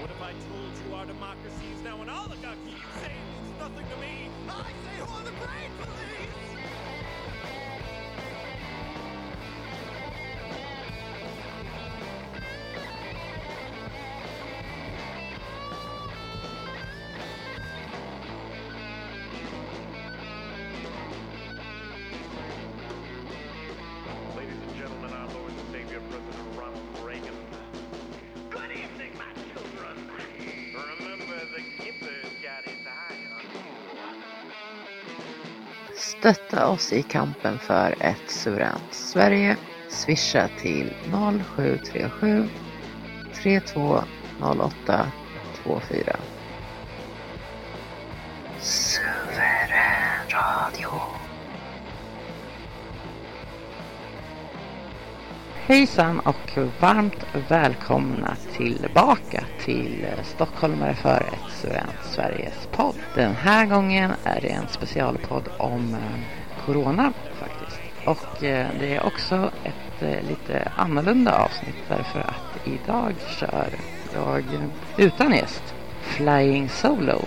What if I told you our democracy is now an oligarchy? You say it means nothing to me. I say, who are the brain police? Stötta oss i kampen för ett suveränt Sverige. Swisha till 0737 3208 24. Suverän radio. Hejsan och varmt välkomna tillbaka till Stockholmare för ett suveränt Sveriges podd. Den här gången är det en specialpodd om eh, Corona faktiskt. Och eh, det är också ett eh, lite annorlunda avsnitt därför att idag kör jag utan gäst. Flying Solo.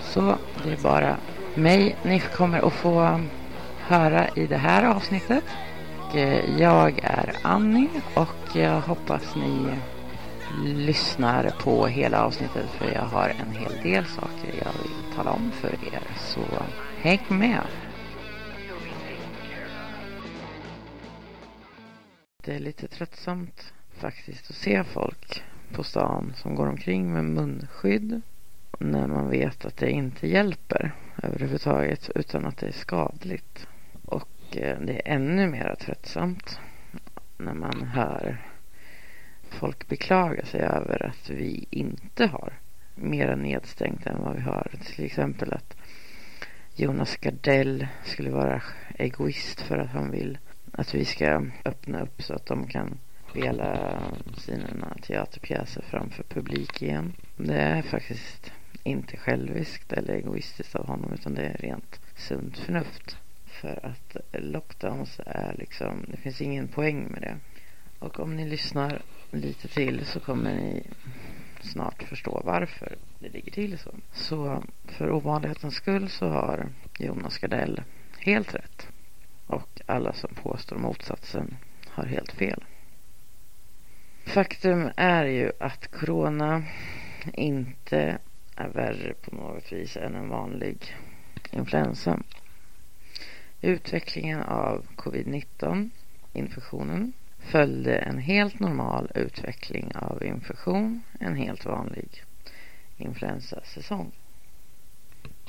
Så det är bara mig ni kommer att få höra i det här avsnittet. Och, eh, Jag är Annie och jag hoppas ni lyssnar på hela avsnittet för jag har en hel del saker jag vill tala om för er. Så häng med! Det är lite tröttsamt faktiskt att se folk på stan som går omkring med munskydd när man vet att det inte hjälper överhuvudtaget utan att det är skadligt. Och eh, det är ännu mer tröttsamt när man hör folk beklaga sig över att vi inte har mera nedstängt än vad vi har. Till exempel att Jonas Gardell skulle vara egoist för att han vill att vi ska öppna upp så att de kan spela sina teaterpjäser framför publik igen. Det är faktiskt inte själviskt eller egoistiskt av honom utan det är rent sunt förnuft. För att lockdowns är liksom, det finns ingen poäng med det. Och om ni lyssnar lite till så kommer ni snart förstå varför det ligger till så. Så för ovanlighetens skull så har Jonas Gardell helt rätt. Och alla som påstår motsatsen har helt fel. Faktum är ju att corona inte är värre på något vis än en vanlig influensa. Utvecklingen av covid-19 infektionen följde en helt normal utveckling av infektion en helt vanlig influensasäsong.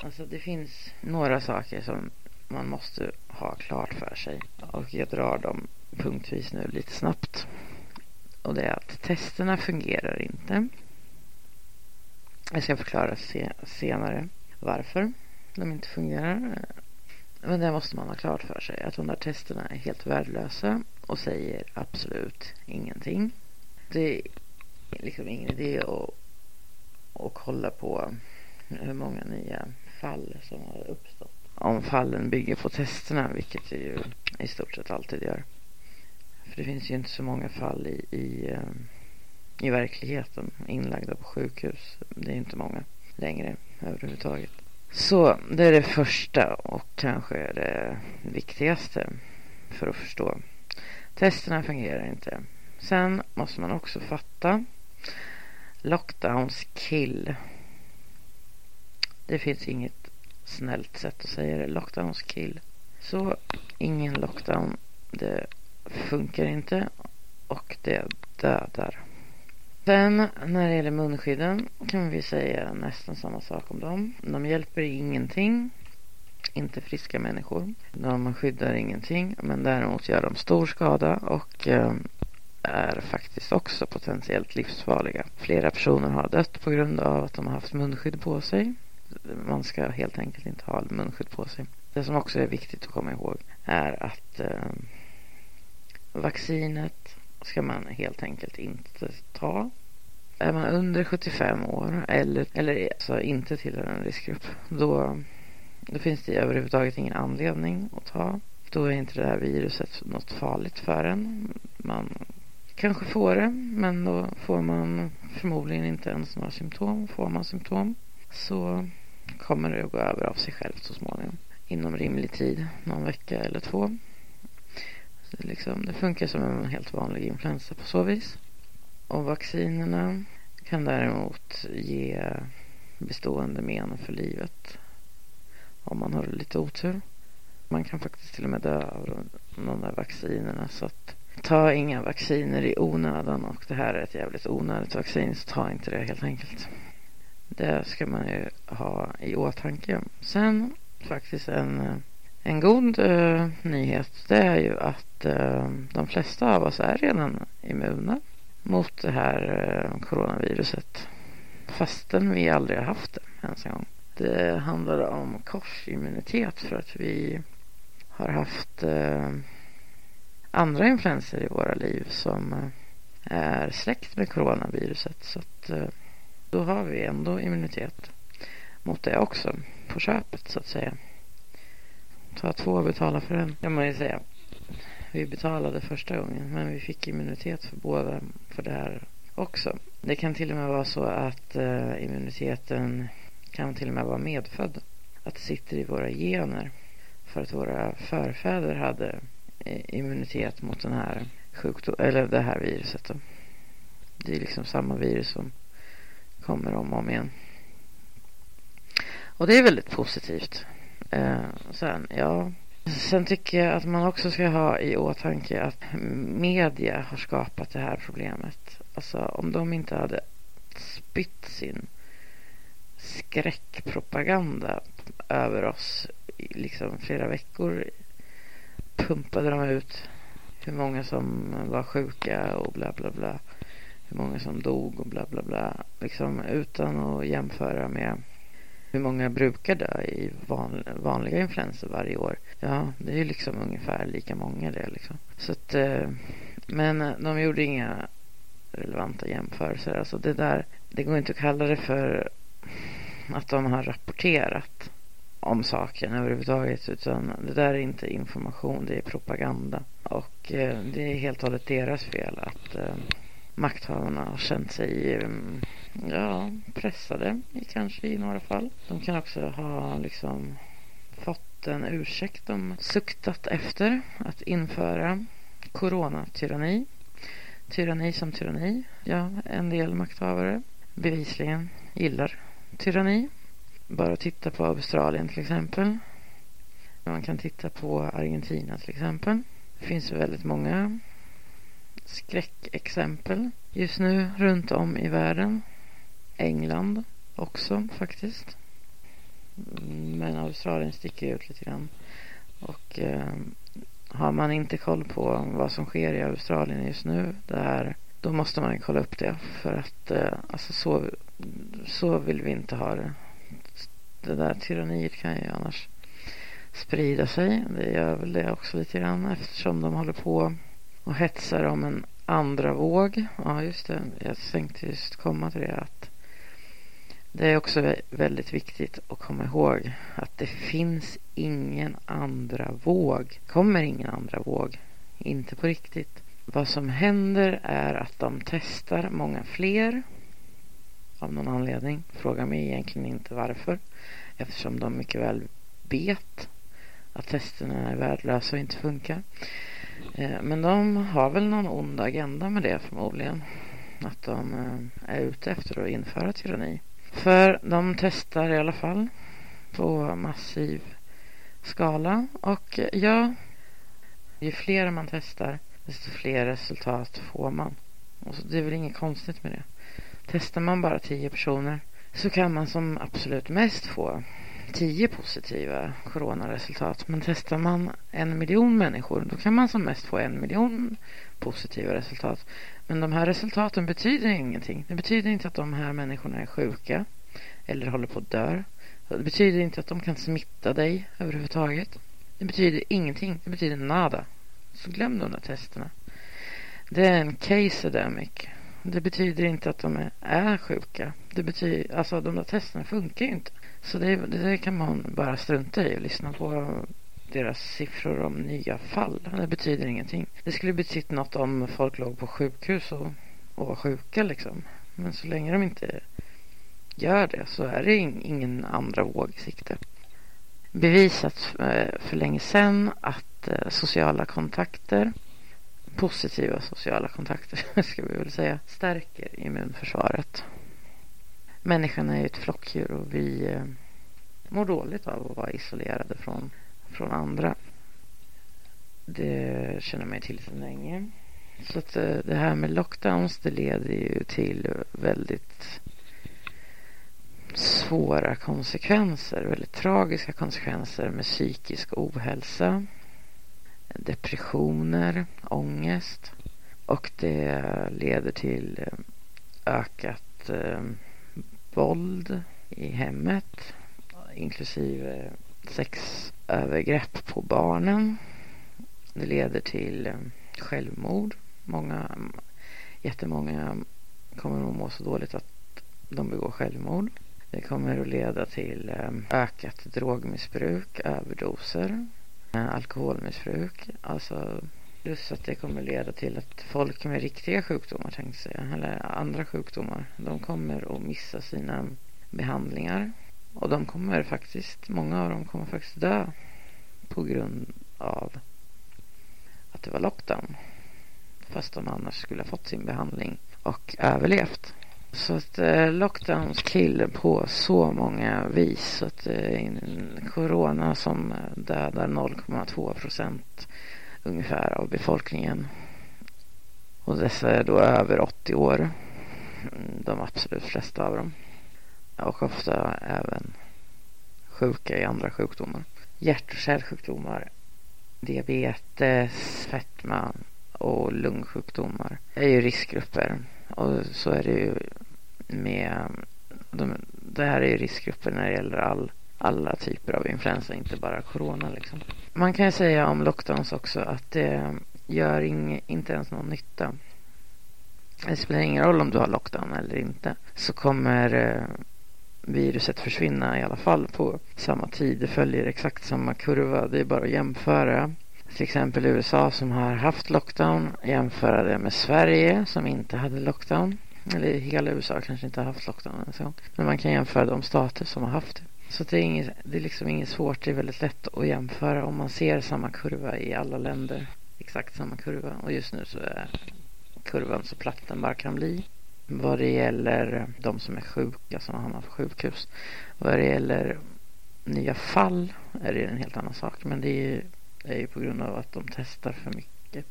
Alltså det finns några saker som man måste ha klart för sig och jag drar dem punktvis nu lite snabbt. Och det är att testerna fungerar inte. Jag ska förklara se senare varför de inte fungerar. Men det måste man ha klart för sig att de där testerna är helt värdelösa och säger absolut ingenting. Det är liksom ingen idé att, att kolla på hur många nya fall som har uppstått. Om fallen bygger på testerna, vilket det ju i stort sett alltid gör. För det finns ju inte så många fall i, i, eh, i verkligheten inlagda på sjukhus. Det är inte många längre överhuvudtaget. Så det är det första och kanske det viktigaste för att förstå. Testerna fungerar inte. Sen måste man också fatta lockdowns kill. Det finns inget snällt sätt att säga det. Lockdowns kill. Så ingen lockdown. Det funkar inte och det dödar. Sen när det gäller munskydden kan vi säga nästan samma sak om dem. De hjälper ingenting. Inte friska människor. De skyddar ingenting men däremot gör de stor skada och eh, är faktiskt också potentiellt livsfarliga. Flera personer har dött på grund av att de har haft munskydd på sig. Man ska helt enkelt inte ha munskydd på sig. Det som också är viktigt att komma ihåg är att eh, vaccinet ska man helt enkelt inte ta. Är man under 75 år eller, eller alltså inte tillhör en riskgrupp då, då finns det överhuvudtaget ingen anledning att ta. Då är inte det här viruset något farligt för en. Man kanske får det, men då får man förmodligen inte ens några symptom. Får man symptom så kommer det att gå över av sig självt så småningom. Inom rimlig tid, någon vecka eller två. Det, liksom, det funkar som en helt vanlig influensa på så vis. Och vaccinerna kan däremot ge bestående men för livet om man har lite otur. Man kan faktiskt till och med dö av de där vaccinerna så att ta inga vacciner i onödan och det här är ett jävligt onödigt vaccin så ta inte det helt enkelt. Det ska man ju ha i åtanke. Sen faktiskt en, en god uh, nyhet det är ju att uh, de flesta av oss är redan immuna mot det här uh, coronaviruset. Fastän vi aldrig har haft det ens en gång. Det handlar om korsimmunitet för att vi har haft andra influenser i våra liv som är släkt med coronaviruset. Så att då har vi ändå immunitet mot det också på köpet så att säga. Ta två och betala för en kan man ju säga. Vi betalade första gången men vi fick immunitet för båda för det här också. Det kan till och med vara så att eh, immuniteten kan till och med vara medfödd. Att det sitter i våra gener. För att våra förfäder hade eh, immunitet mot den här sjukdomen, eller det här viruset då. Det är liksom samma virus som kommer om och om igen. Och det är väldigt positivt. Eh, sen, ja. Sen tycker jag att man också ska ha i åtanke att media har skapat det här problemet. Alltså om de inte hade spytt sin skräckpropaganda över oss i liksom flera veckor pumpade de ut hur många som var sjuka och bla bla bla hur många som dog och bla bla bla. Liksom utan att jämföra med hur många brukar dö i van, vanliga influenser varje år. Ja, det är ju liksom ungefär lika många det liksom. Så att, eh, men eh, de gjorde inga relevanta jämförelser. Alltså det där, det går inte att kalla det för att de har rapporterat om saken överhuvudtaget utan det där är inte information, det är propaganda. Och eh, det är helt och hållet deras fel att eh, makthavarna har känt sig ehm, ja, pressade kanske i några fall. De kan också ha liksom fått en ursäkt de suktat efter att införa coronatyranni. Tyranni som tyranni. Ja, en del makthavare bevisligen gillar tyranni. Bara titta på Australien till exempel. Man kan titta på Argentina till exempel. Det finns väldigt många skräckexempel just nu runt om i världen. England också faktiskt. Men Australien sticker ut lite grann. Och eh, har man inte koll på vad som sker i Australien just nu där, då måste man kolla upp det. För att eh, alltså så, så vill vi inte ha det. Det där tyranniet kan ju annars sprida sig. Det gör väl det också lite grann eftersom de håller på och hetsar om en andra våg. Ja, just det. Jag tänkte just komma till det. Att det är också väldigt viktigt att komma ihåg att det finns ingen andra våg. kommer ingen andra våg. Inte på riktigt. Vad som händer är att de testar många fler av någon anledning. Fråga mig egentligen inte varför. Eftersom de mycket väl vet att testerna är värdelösa och inte funkar. Eh, men de har väl någon ond agenda med det förmodligen. Att de eh, är ute efter att införa tyranni. För de testar i alla fall på massiv skala. Och eh, ja, ju fler man testar desto fler resultat får man. Och så, det är väl inget konstigt med det. Testar man bara tio personer så kan man som absolut mest få tio positiva coronaresultat. Men testar man en miljon människor då kan man som mest få en miljon positiva resultat. Men de här resultaten betyder ingenting. Det betyder inte att de här människorna är sjuka eller håller på att dö. Det betyder inte att de kan smitta dig överhuvudtaget. Det betyder ingenting. Det betyder nada. Så glöm de där testerna. Det är en case epidemic. Det betyder inte att de är, är sjuka. Det betyder, alltså de där testerna funkar ju inte. Så det, det kan man bara strunta i och lyssna på deras siffror om nya fall. Det betyder ingenting. Det skulle betytt något om folk låg på sjukhus och, och var sjuka liksom. Men så länge de inte gör det så är det ingen andra våg i sikte. Bevisat eh, för länge sedan att eh, sociala kontakter positiva sociala kontakter ska vi väl säga stärker immunförsvaret. Människan är ju ett flockdjur och vi eh, mår dåligt av att vara isolerade från, från andra. Det känner man ju till sedan länge. Så att eh, det här med lockdowns det leder ju till väldigt svåra konsekvenser, väldigt tragiska konsekvenser med psykisk ohälsa, depressioner, ångest och det leder till eh, ökat eh, våld i hemmet inklusive sexövergrepp på barnen. Det leder till eh, självmord. Många, jättemånga kommer att må så dåligt att de begår självmord. Det kommer att leda till eh, ökat drogmissbruk, överdoser, eh, alkoholmissbruk. Alltså plus att det kommer leda till att folk med riktiga sjukdomar, tänkte säga, eller andra sjukdomar, de kommer att missa sina behandlingar. Och de kommer faktiskt, många av dem kommer faktiskt dö på grund av att det var lockdown. Fast de annars skulle ha fått sin behandling och överlevt. Så att eh, lockdowns kill på så många vis. Så att eh, det är en corona som dödar 0,2 procent ungefär av befolkningen. Och dessa är då över 80 år. De absolut flesta av dem. Och ofta även sjuka i andra sjukdomar. Hjärt och kärlsjukdomar, diabetes, fetma och lungsjukdomar är ju riskgrupper. Och så är det ju med... De, det här är ju riskgrupper när det gäller all, alla typer av influensa, inte bara corona liksom. Man kan ju säga om lockdowns också att det gör ing, inte ens någon nytta. Det spelar ingen roll om du har lockdown eller inte. Så kommer eh, viruset försvinna i alla fall på samma tid. Det följer exakt samma kurva. Det är bara att jämföra. Till exempel USA som har haft lockdown. Jämföra det med Sverige som inte hade lockdown. Eller hela USA kanske inte har haft lockdown ens en gång. Men man kan jämföra de stater som har haft det. Så det är, inget, det är liksom inget svårt. Det är väldigt lätt att jämföra om man ser samma kurva i alla länder. Exakt samma kurva. Och just nu så är kurvan så platt den bara kan bli. Vad det gäller de som är sjuka som hamnar på sjukhus. Vad det gäller nya fall är det en helt annan sak. Men det är ju, det är ju på grund av att de testar för mycket.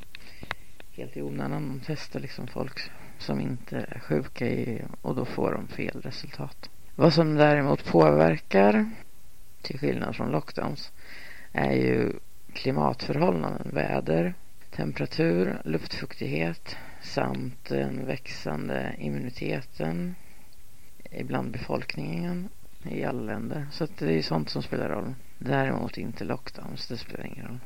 Helt i onödan. De testar liksom folk som inte är sjuka i, och då får de fel resultat. Vad som däremot påverkar, till skillnad från lockdowns, är ju klimatförhållanden, väder, temperatur, luftfuktighet samt den växande immuniteten ibland befolkningen i alla länder. Så det är sånt som spelar roll. Däremot inte lockdowns, det spelar ingen roll.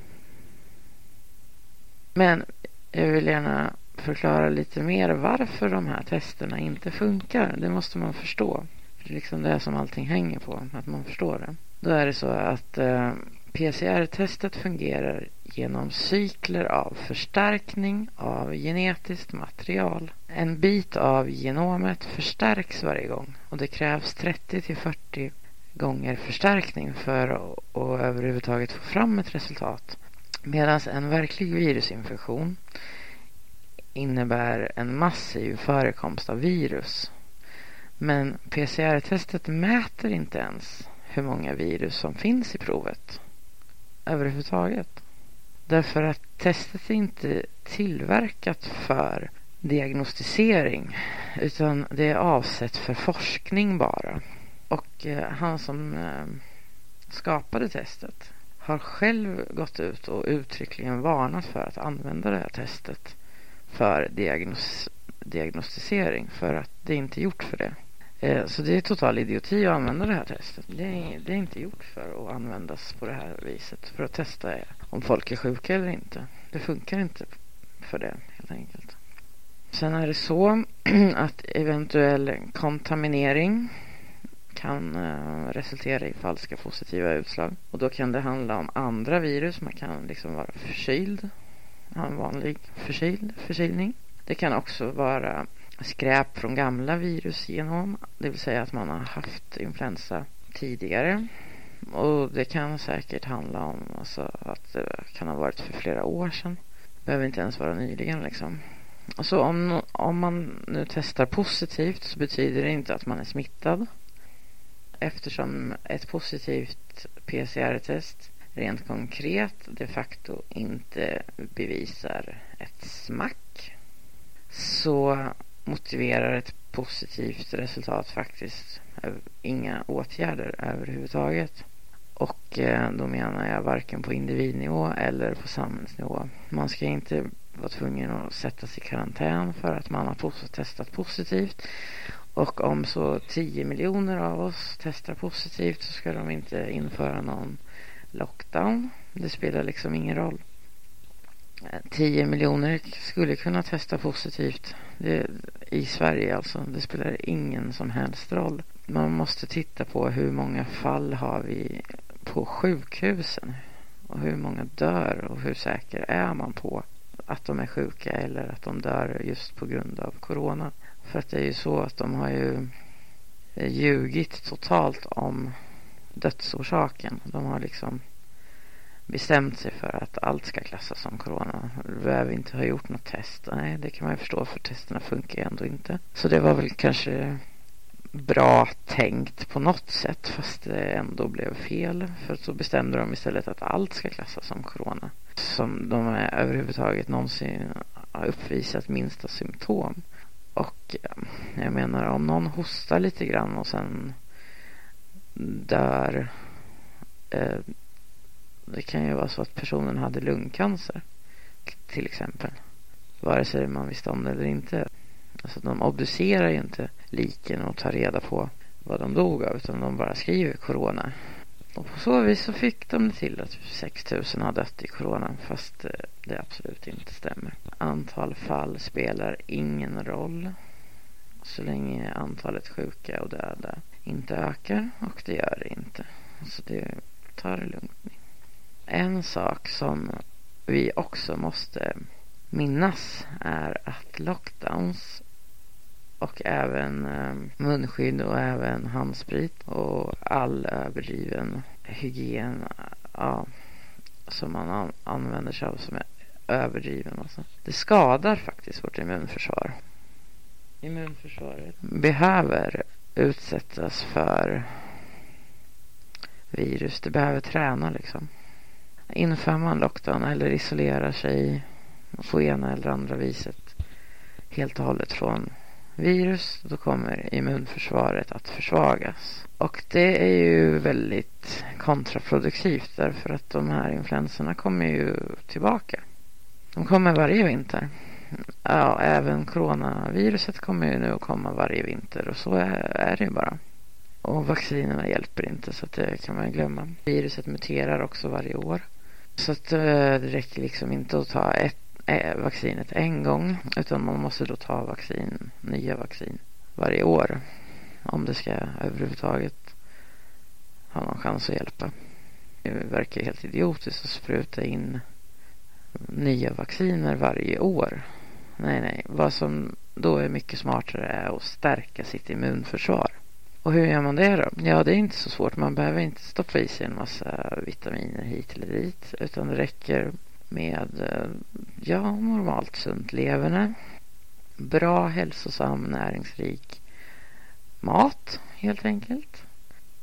Men jag vill gärna förklara lite mer varför de här testerna inte funkar. Det måste man förstå. Det är liksom det som allting hänger på, att man förstår det. Då är det så att eh, PCR-testet fungerar genom cykler av förstärkning av genetiskt material. En bit av genomet förstärks varje gång och det krävs 30 till 40 gånger förstärkning för att överhuvudtaget få fram ett resultat. Medan en verklig virusinfektion innebär en massiv förekomst av virus. Men PCR-testet mäter inte ens hur många virus som finns i provet överhuvudtaget. Därför att testet är inte tillverkat för diagnostisering utan det är avsett för forskning bara. Och eh, han som eh, skapade testet har själv gått ut och uttryckligen varnat för att använda det här testet för diagnos diagnostisering för att det är inte gjort för det. Eh, så det är total idioti att använda det här testet. Det är, det är, inte gjort för att användas på det här viset. För att testa om folk är sjuka eller inte. Det funkar inte för det helt enkelt. Sen är det så att eventuell kontaminering kan eh, resultera i falska positiva utslag. Och då kan det handla om andra virus. Man kan liksom vara förkyld, ha en vanlig förkyld, förkylning. Det kan också vara skräp från gamla virusgenom, det vill säga att man har haft influensa tidigare. Och det kan säkert handla om alltså, att det kan ha varit för flera år sedan. Det behöver inte ens vara nyligen liksom. Så om, om man nu testar positivt så betyder det inte att man är smittad. Eftersom ett positivt PCR-test rent konkret de facto inte bevisar ett smack så motiverar ett positivt resultat faktiskt inga åtgärder överhuvudtaget. Och eh, då menar jag varken på individnivå eller på samhällsnivå. Man ska inte vara tvungen att sättas i karantän för att man har testat positivt. Och om så 10 miljoner av oss testar positivt så ska de inte införa någon lockdown. Det spelar liksom ingen roll. 10 miljoner skulle kunna testa positivt det, i Sverige alltså. Det spelar ingen som helst roll. Man måste titta på hur många fall har vi på sjukhusen och hur många dör och hur säker är man på att de är sjuka eller att de dör just på grund av corona. För att det är ju så att de har ju eh, ljugit totalt om dödsorsaken. De har liksom bestämt sig för att allt ska klassas som corona. Du behöver inte ha gjort något test. Nej, det kan man ju förstå för testerna funkar ju ändå inte. Så det var väl kanske bra tänkt på något sätt fast det ändå blev fel. För så bestämde de istället att allt ska klassas som corona. Som de överhuvudtaget någonsin har uppvisat minsta symptom. Och eh, jag menar om någon hostar lite grann och sen dör eh, det kan ju vara så att personen hade lungcancer till exempel. Vare sig man visste om det eller inte. Alltså de obducerar ju inte liken och tar reda på vad de dog av utan de bara skriver corona. Och på så vis så fick de det till att 6000 har dött i corona fast eh, det absolut inte stämmer. Antal fall spelar ingen roll så länge antalet sjuka och döda inte ökar och det gör det inte. Så det tar det lugnt. En sak som vi också måste minnas är att lockdowns och även eh, munskydd och även handsprit och all överdriven hygien ja, som man an använder sig av som är överdriven. Alltså. Det skadar faktiskt vårt immunförsvar. Immunförsvaret behöver utsättas för virus. Det behöver träna liksom. Inför man lockdown eller isolerar sig på ena eller andra viset helt och hållet från virus, då kommer immunförsvaret att försvagas. Och det är ju väldigt kontraproduktivt därför att de här influenserna kommer ju tillbaka. De kommer varje vinter. Ja, även coronaviruset kommer ju nu att komma varje vinter och så är, det ju bara. Och vaccinerna hjälper inte så det kan man glömma. Viruset muterar också varje år. Så att eh, det räcker liksom inte att ta ett, äh, vaccinet en gång utan man måste då ta vaccin, nya vaccin varje år om det ska överhuvudtaget ha någon chans att hjälpa. Det verkar helt idiotiskt att spruta in nya vacciner varje år. Nej, nej. Vad som då är mycket smartare är att stärka sitt immunförsvar. Och hur gör man det då? Ja, det är inte så svårt. Man behöver inte stoppa i sig en massa vitaminer hit eller dit. Utan det räcker med, eh, ja, normalt sunt leverne. Bra, hälsosam, näringsrik mat, helt enkelt.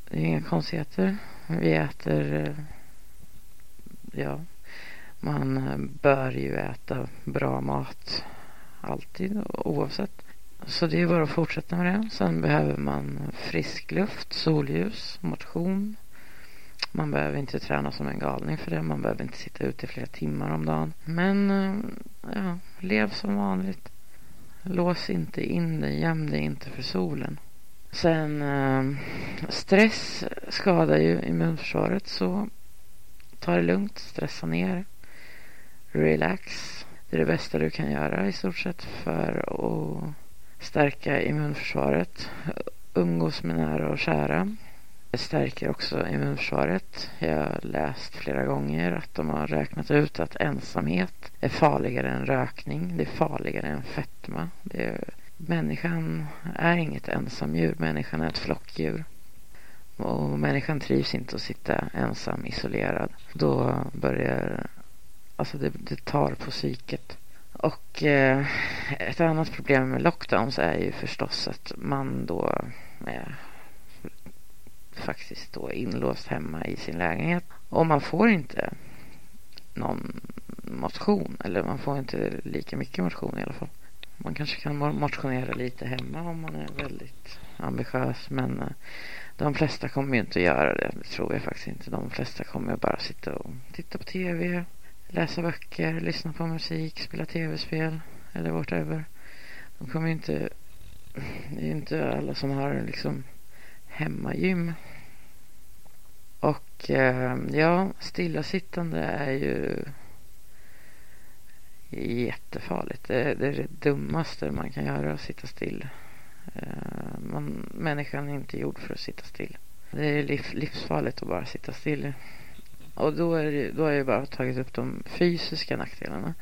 Det är inga konstigheter. Vi äter, eh, ja, man bör ju äta bra mat alltid, oavsett. Så det är bara att fortsätta med det. Sen behöver man frisk luft, solljus, motion. Man behöver inte träna som en galning för det. Man behöver inte sitta ute flera timmar om dagen. Men eh, ja, lev som vanligt. Lås inte in dig, göm dig inte för solen. Sen eh, stress skadar ju immunförsvaret så ta det lugnt, stressa ner, relax. Det är det bästa du kan göra i stort sett för att stärka immunförsvaret. umgås med nära och kära. Det stärker också immunförsvaret. Jag har läst flera gånger att de har räknat ut att ensamhet är farligare än rökning. Det är farligare än fetma. Det är, människan är inget ensamdjur. Människan är ett flockdjur. Och människan trivs inte att sitta ensam, isolerad. Då börjar... Alltså det, det tar på psyket. Och eh, ett annat problem med lockdowns är ju förstås att man då är faktiskt då inlåst hemma i sin lägenhet. Och man får inte någon motion. Eller man får inte lika mycket motion i alla fall. Man kanske kan motionera lite hemma om man är väldigt ambitiös. Men eh, de flesta kommer ju inte att göra det. Det tror jag faktiskt inte. De flesta kommer bara sitta och titta på tv, läsa böcker, lyssna på musik, spela tv-spel eller whatever. De kommer ju inte... Det är inte alla som har liksom hemmagym. Och eh, ja, stillasittande är ju jättefarligt. Det, det är det dummaste man kan göra, att sitta still. Eh, man, människan är inte gjord för att sitta still. Det är liv, livsfarligt att bara sitta still. Och då, är det, då har jag bara tagit upp de fysiska nackdelarna.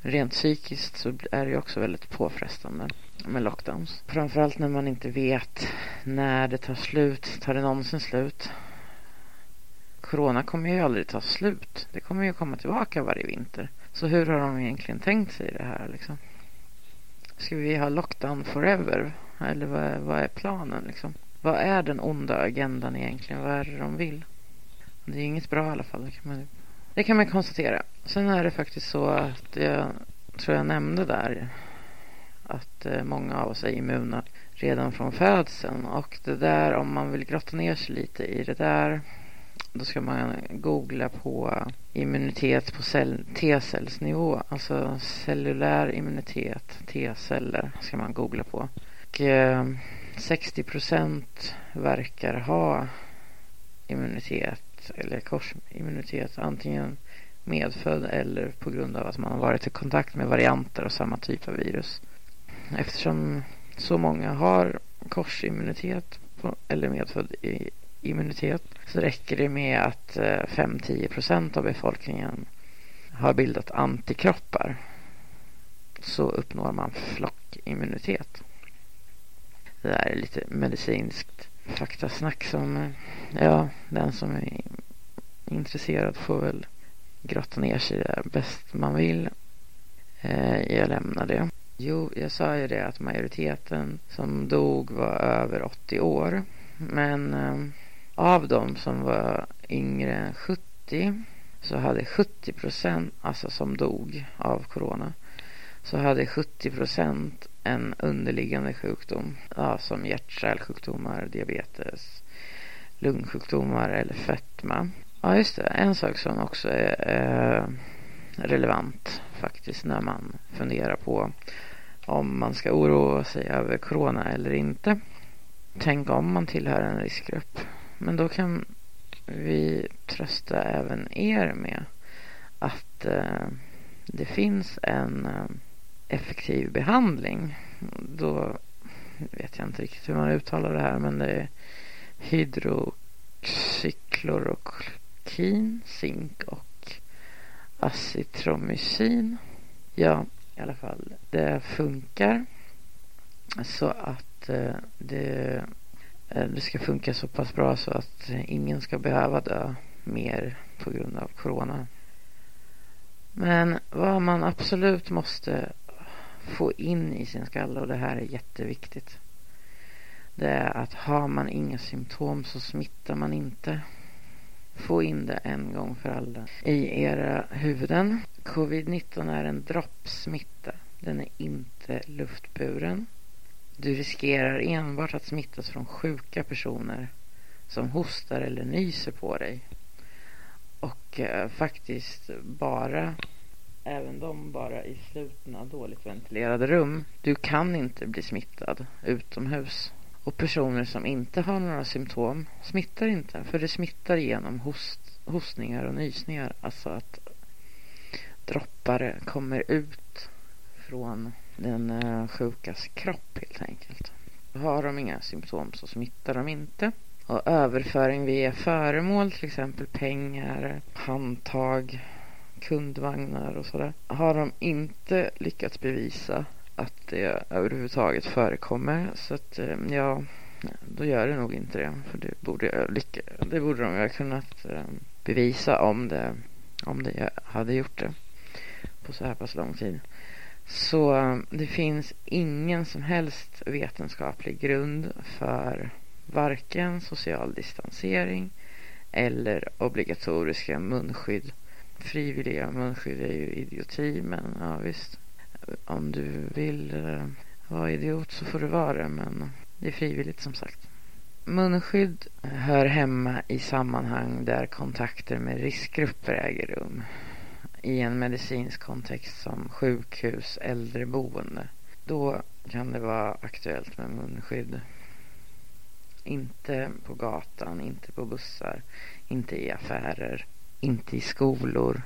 Rent psykiskt så är det också väldigt påfrestande med lockdowns. Framförallt när man inte vet när det tar slut. Tar det någonsin slut? Corona kommer ju aldrig ta slut. Det kommer ju komma tillbaka varje vinter. Så hur har de egentligen tänkt sig det här liksom? Ska vi ha lockdown forever? Eller vad, vad är planen liksom? Vad är den onda agendan egentligen? Vad är det de vill? Det är inget bra i alla fall. Det kan man, det kan man konstatera. Sen är det faktiskt så att jag tror jag nämnde där att eh, många av oss är immuna redan från födseln. Och det där, om man vill grotta ner sig lite i det där då ska man googla på immunitet på T-cellsnivå. Alltså cellulär immunitet, T-celler ska man googla på. Och eh, 60 procent verkar ha immunitet eller korsimmunitet antingen medfödd eller på grund av att man har varit i kontakt med varianter av samma typ av virus. Eftersom så många har korsimmunitet eller medfödd immunitet så räcker det med att 5-10 eh, procent av befolkningen har bildat antikroppar så uppnår man flockimmunitet. Det där är lite medicinskt faktasnack som, eh, ja, den som är intresserad får väl grotta ner sig där bäst man vill. Eh, jag lämnar det. Jo, jag sa ju det att majoriteten som dog var över 80 år. Men eh, av dem som var yngre än 70 så hade 70 procent, alltså som dog av corona, så hade 70 procent en underliggande sjukdom, ja, som hjärt-kärlsjukdomar, diabetes, lungsjukdomar eller fetma. Ja, just det. En sak som också är eh, relevant faktiskt när man funderar på om man ska oroa sig över corona eller inte. Tänk om man tillhör en riskgrupp. Men då kan vi trösta även er med att eh, det finns en eh, effektiv behandling. Då vet jag inte riktigt hur man uttalar det här men det är hydroxyklorokin, zink och acetromycin. Ja, i alla fall. Det funkar så att eh, det eh, det ska funka så pass bra så att ingen ska behöva dö mer på grund av corona. Men vad man absolut måste få in i sin skalle och det här är jätteviktigt. Det är att har man inga symptom så smittar man inte. Få in det en gång för alla i era huvuden. Covid-19 är en droppsmitta. Den är inte luftburen. Du riskerar enbart att smittas från sjuka personer som hostar eller nyser på dig. Och eh, faktiskt bara, även de bara i slutna dåligt ventilerade rum. Du kan inte bli smittad utomhus. Och personer som inte har några symptom smittar inte. För det smittar genom host, hostningar och nysningar. Alltså att droppar kommer ut från den eh, sjukas kropp helt enkelt. Har de inga symptom så smittar de inte. Och överföring via föremål, till exempel pengar, handtag, kundvagnar och sådär. Har de inte lyckats bevisa att det överhuvudtaget förekommer. Så att eh, ja, då gör det nog inte det. För det borde, eh, det borde de ju ha kunnat eh, bevisa om det, om det hade gjort det på så här pass lång tid. Så det finns ingen som helst vetenskaplig grund för varken social distansering eller obligatoriska munskydd. Frivilliga munskydd är ju idioti, men ja visst. Om du vill eh, vara idiot så får du vara det, men det är frivilligt som sagt. Munskydd hör hemma i sammanhang där kontakter med riskgrupper äger rum i en medicinsk kontext som sjukhus, äldreboende. Då kan det vara aktuellt med munskydd. Inte på gatan, inte på bussar, inte i affärer, inte i skolor,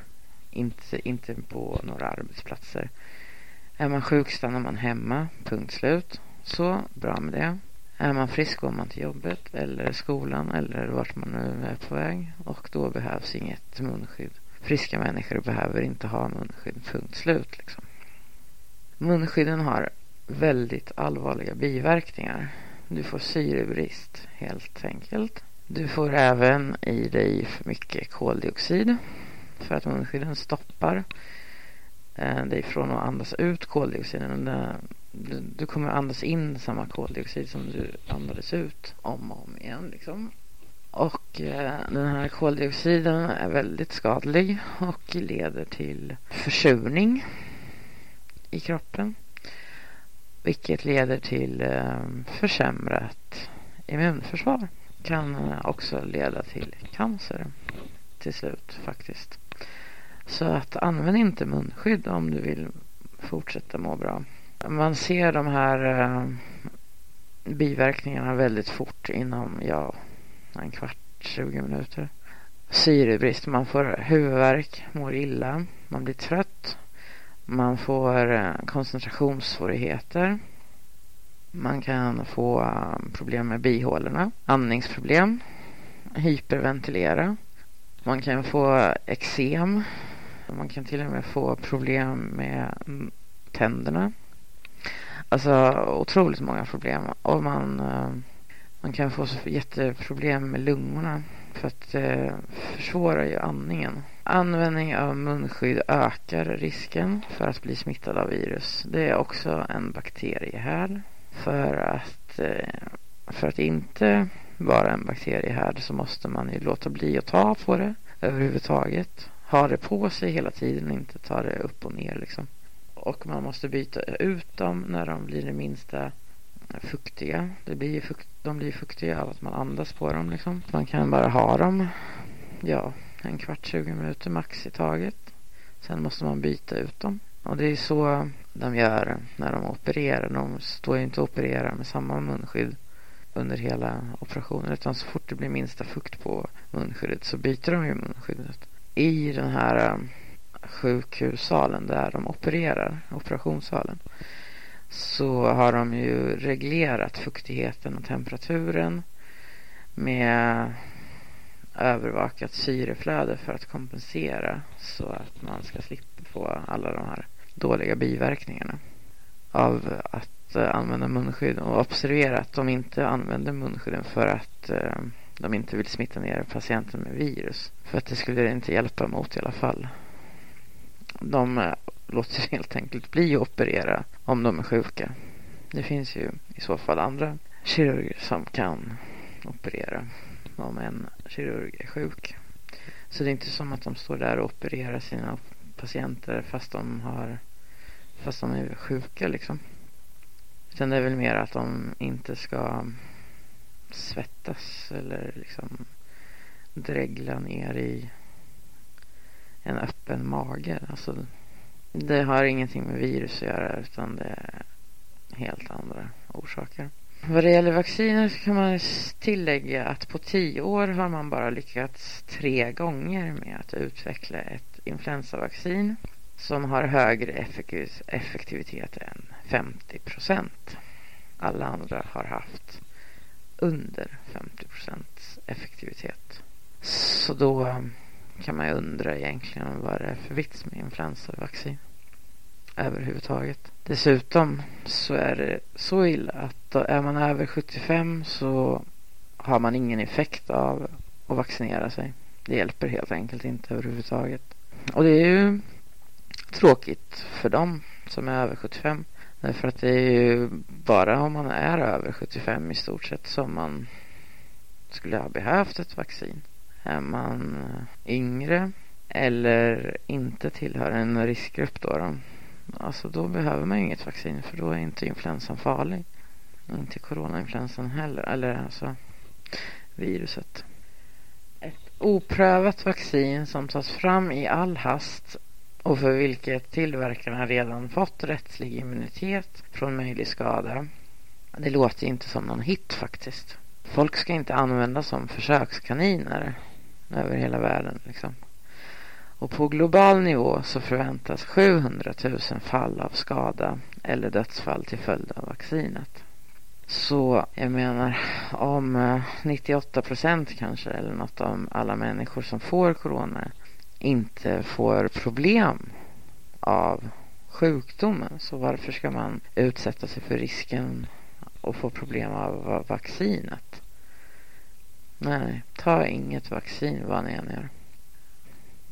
inte, inte på några arbetsplatser. Är man sjuk stannar man hemma, punkt slut. Så, bra med det. Är man frisk går man till jobbet eller skolan eller vart man nu är på väg och då behövs inget munskydd. Friska människor behöver inte ha munskydd, punkt slut liksom. Munskydden har väldigt allvarliga biverkningar. Du får syrebrist helt enkelt. Du får även i dig för mycket koldioxid för att munskydden stoppar eh, dig från att andas ut koldioxiden. Du kommer andas in samma koldioxid som du andades ut om och om igen liksom. Och eh, den här koldioxiden är väldigt skadlig och leder till försurning i kroppen. Vilket leder till eh, försämrat immunförsvar. Kan eh, också leda till cancer till slut faktiskt. Så att använd inte munskydd om du vill fortsätta må bra. Man ser de här eh, biverkningarna väldigt fort inom, ja, en kvart, 20 minuter. Syrebrist, man får huvudvärk, mår illa, man blir trött. Man får eh, koncentrationssvårigheter. Man kan få um, problem med bihålorna, andningsproblem, hyperventilera. Man kan få eksem. Man kan till och med få problem med mm, tänderna. Alltså otroligt många problem. Och man um, man kan få jätteproblem med lungorna för att det försvårar ju andningen. Användning av munskydd ökar risken för att bli smittad av virus. Det är också en bakteriehärd. För att, eh, för att inte vara en bakteriehärd så måste man ju låta bli att ta på det överhuvudtaget. Ha det på sig hela tiden, och inte ta det upp och ner liksom. Och man måste byta ut dem när de blir det minsta fuktiga. Det blir fukt, de blir fuktiga av att man andas på dem liksom. Man kan bara ha dem, ja, en kvart, 20 minuter max i taget. Sen måste man byta ut dem. Och det är så de gör när de opererar. De står ju inte och opererar med samma munskydd under hela operationen. Utan så fort det blir minsta fukt på munskyddet så byter de ju munskyddet. I den här eh, sjukhussalen där de opererar, operationssalen så har de ju reglerat fuktigheten och temperaturen med övervakat syreflöde för att kompensera så att man ska slippa få alla de här dåliga biverkningarna av att eh, använda munskydd och observera att de inte använder munskydden för att eh, de inte vill smitta ner patienten med virus. För att det skulle inte hjälpa mot i alla fall. De eh, låter helt enkelt bli att operera om de är sjuka. Det finns ju i så fall andra kirurger som kan operera om en kirurg är sjuk. Så det är inte som att de står där och opererar sina patienter fast de har fast de är sjuka liksom. Utan det är väl mer att de inte ska svettas eller liksom dregla ner i en öppen mage. Alltså det har ingenting med virus att göra utan det är helt andra orsaker. Vad det gäller vacciner så kan man tillägga att på tio år har man bara lyckats tre gånger med att utveckla ett influensavaccin som har högre effektivitet än 50 procent. alla andra har haft under 50 procents effektivitet. Så då kan man ju undra egentligen vad det är för vits med influensavaccin överhuvudtaget. Dessutom så är det så illa att är man över 75 så har man ingen effekt av att vaccinera sig. Det hjälper helt enkelt inte överhuvudtaget. Och det är ju tråkigt för dem som är över 75. Därför att det är ju bara om man är över 75 i stort sett som man skulle ha behövt ett vaccin. Är man eh, yngre eller inte tillhör en riskgrupp då, då alltså då behöver man inget vaccin för då är inte influensan farlig. Inte coronainfluensan heller, eller alltså viruset. Oprövat vaccin som tas fram i all hast och för vilket tillverkarna redan fått rättslig immunitet från möjlig skada. Det låter inte som någon hit faktiskt. Folk ska inte användas som försökskaniner över hela världen liksom. Och på global nivå så förväntas 700 000 fall av skada eller dödsfall till följd av vaccinet. Så jag menar om eh, 98 procent kanske eller något av alla människor som får corona inte får problem av sjukdomen så varför ska man utsätta sig för risken att få problem av vaccinet? Nej, ta inget vaccin vad ni än gör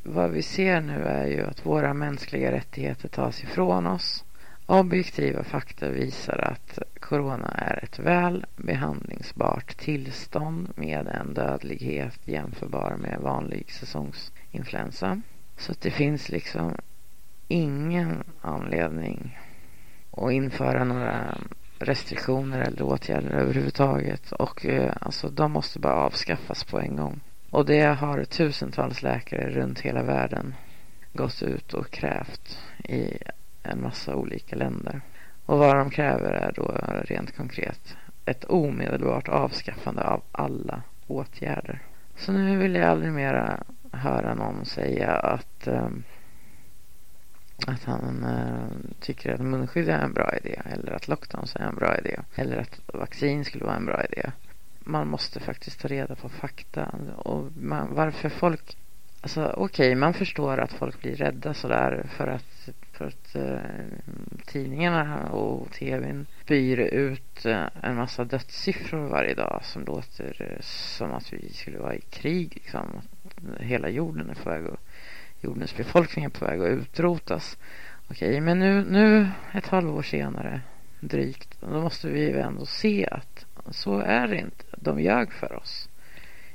vad vi ser nu är ju att våra mänskliga rättigheter tas ifrån oss. Objektiva fakta visar att corona är ett väl behandlingsbart tillstånd med en dödlighet jämförbar med vanlig säsongsinfluensa. Så att det finns liksom ingen anledning att införa några restriktioner eller åtgärder överhuvudtaget. Och eh, alltså de måste bara avskaffas på en gång. Och det har tusentals läkare runt hela världen gått ut och krävt i en massa olika länder. Och vad de kräver är då rent konkret ett omedelbart avskaffande av alla åtgärder. Så nu vill jag aldrig mera höra någon säga att, eh, att han eh, tycker att munskydd är en bra idé eller att lockdowns är en bra idé eller att vaccin skulle vara en bra idé man måste faktiskt ta reda på fakta. Och man, varför folk... Alltså okej, okay, man förstår att folk blir rädda sådär för att, för att eh, tidningarna och tvn spyr ut eh, en massa dödssiffror varje dag som låter eh, som att vi skulle vara i krig. Liksom. Hela jorden är på väg att, jordens befolkning är på väg att utrotas. Okej, men nu, nu ett halvår senare drygt, då måste vi ju ändå se att så är det inte. De ljög för oss.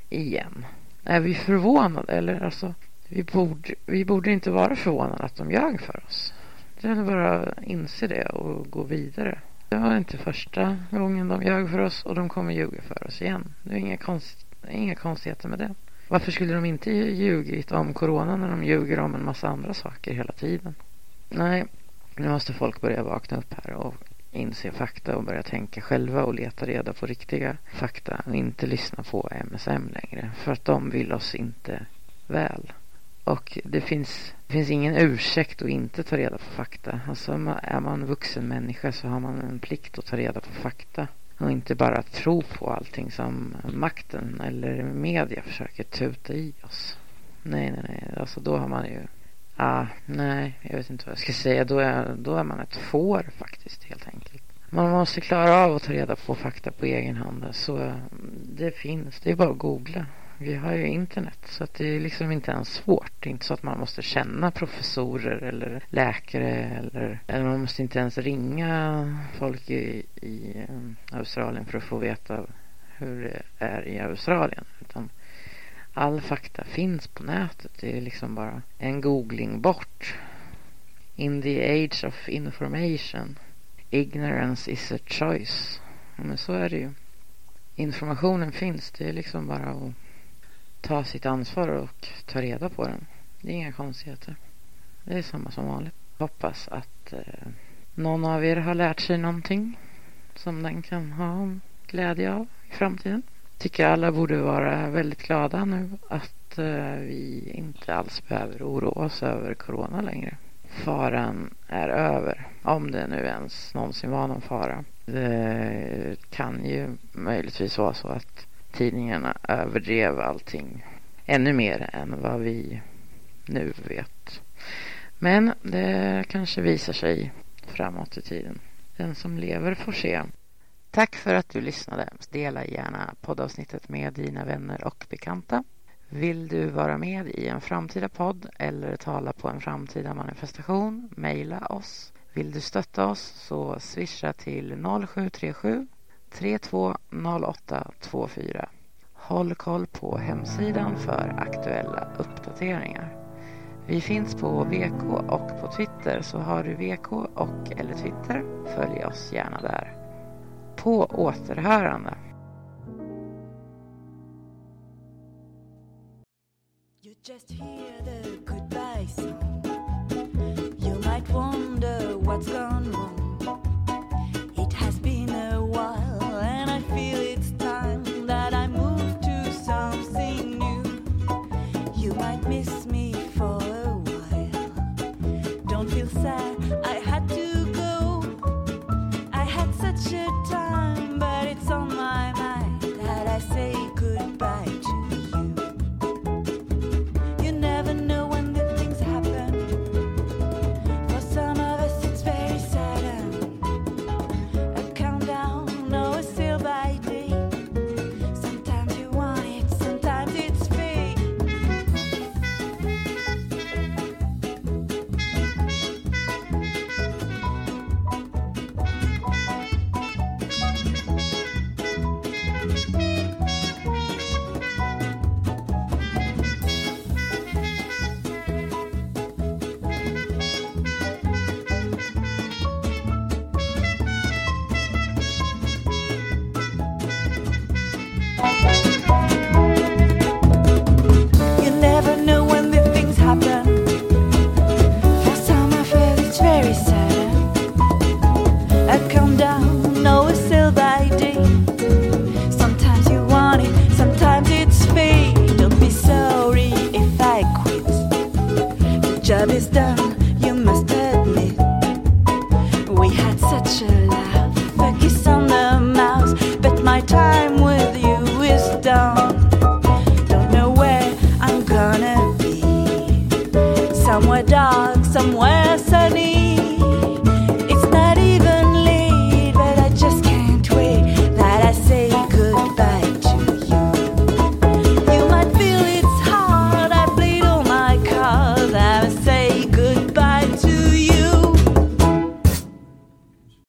Igen. Är vi förvånade? Eller alltså, vi borde, vi borde inte vara förvånade att de ljög för oss. Det är bara inse det och gå vidare. Det var inte första gången de ljög för oss och de kommer ljuga för oss igen. Det är inga, konst, inga konstigheter med det. Varför skulle de inte ljugit om corona när de ljuger om en massa andra saker hela tiden? Nej, nu måste folk börja vakna upp här och inse fakta och börja tänka själva och leta reda på riktiga fakta och inte lyssna på MSM längre. För att de vill oss inte väl. Och det finns, det finns ingen ursäkt att inte ta reda på fakta. Alltså är man vuxen människa så har man en plikt att ta reda på fakta. Och inte bara tro på allting som makten eller media försöker tuta i oss. Nej, nej, nej. Alltså då har man ju Ah, nej, jag vet inte vad jag ska säga. Då är, då är man ett får faktiskt helt enkelt. Man måste klara av att ta reda på fakta på egen hand. Så det finns, det är bara att googla. Vi har ju internet så att det är liksom inte ens svårt. Det är inte så att man måste känna professorer eller läkare eller, eller man måste inte ens ringa folk i, i um, Australien för att få veta hur det är i Australien. Utan all fakta finns på nätet. Det är liksom bara en googling bort. In the age of information. Ignorance is a choice. Men så är det ju. Informationen finns. Det är liksom bara att ta sitt ansvar och ta reda på den. Det är inga konstigheter. Det är samma som vanligt. Hoppas att eh, någon av er har lärt sig någonting som den kan ha glädje av i framtiden tycker alla borde vara väldigt glada nu att eh, vi inte alls behöver oroa oss över corona längre. Faran är över, om det nu ens någonsin var någon fara. Det kan ju möjligtvis vara så att tidningarna överdrev allting ännu mer än vad vi nu vet. Men det kanske visar sig framåt i tiden. Den som lever får se. Tack för att du lyssnade. Dela gärna poddavsnittet med dina vänner och bekanta. Vill du vara med i en framtida podd eller tala på en framtida manifestation? Mejla oss. Vill du stötta oss så swisha till 0737 320824. Håll koll på hemsidan för aktuella uppdateringar. Vi finns på VK och på Twitter så har du VK och eller Twitter, följ oss gärna där. På återhörande. Just here.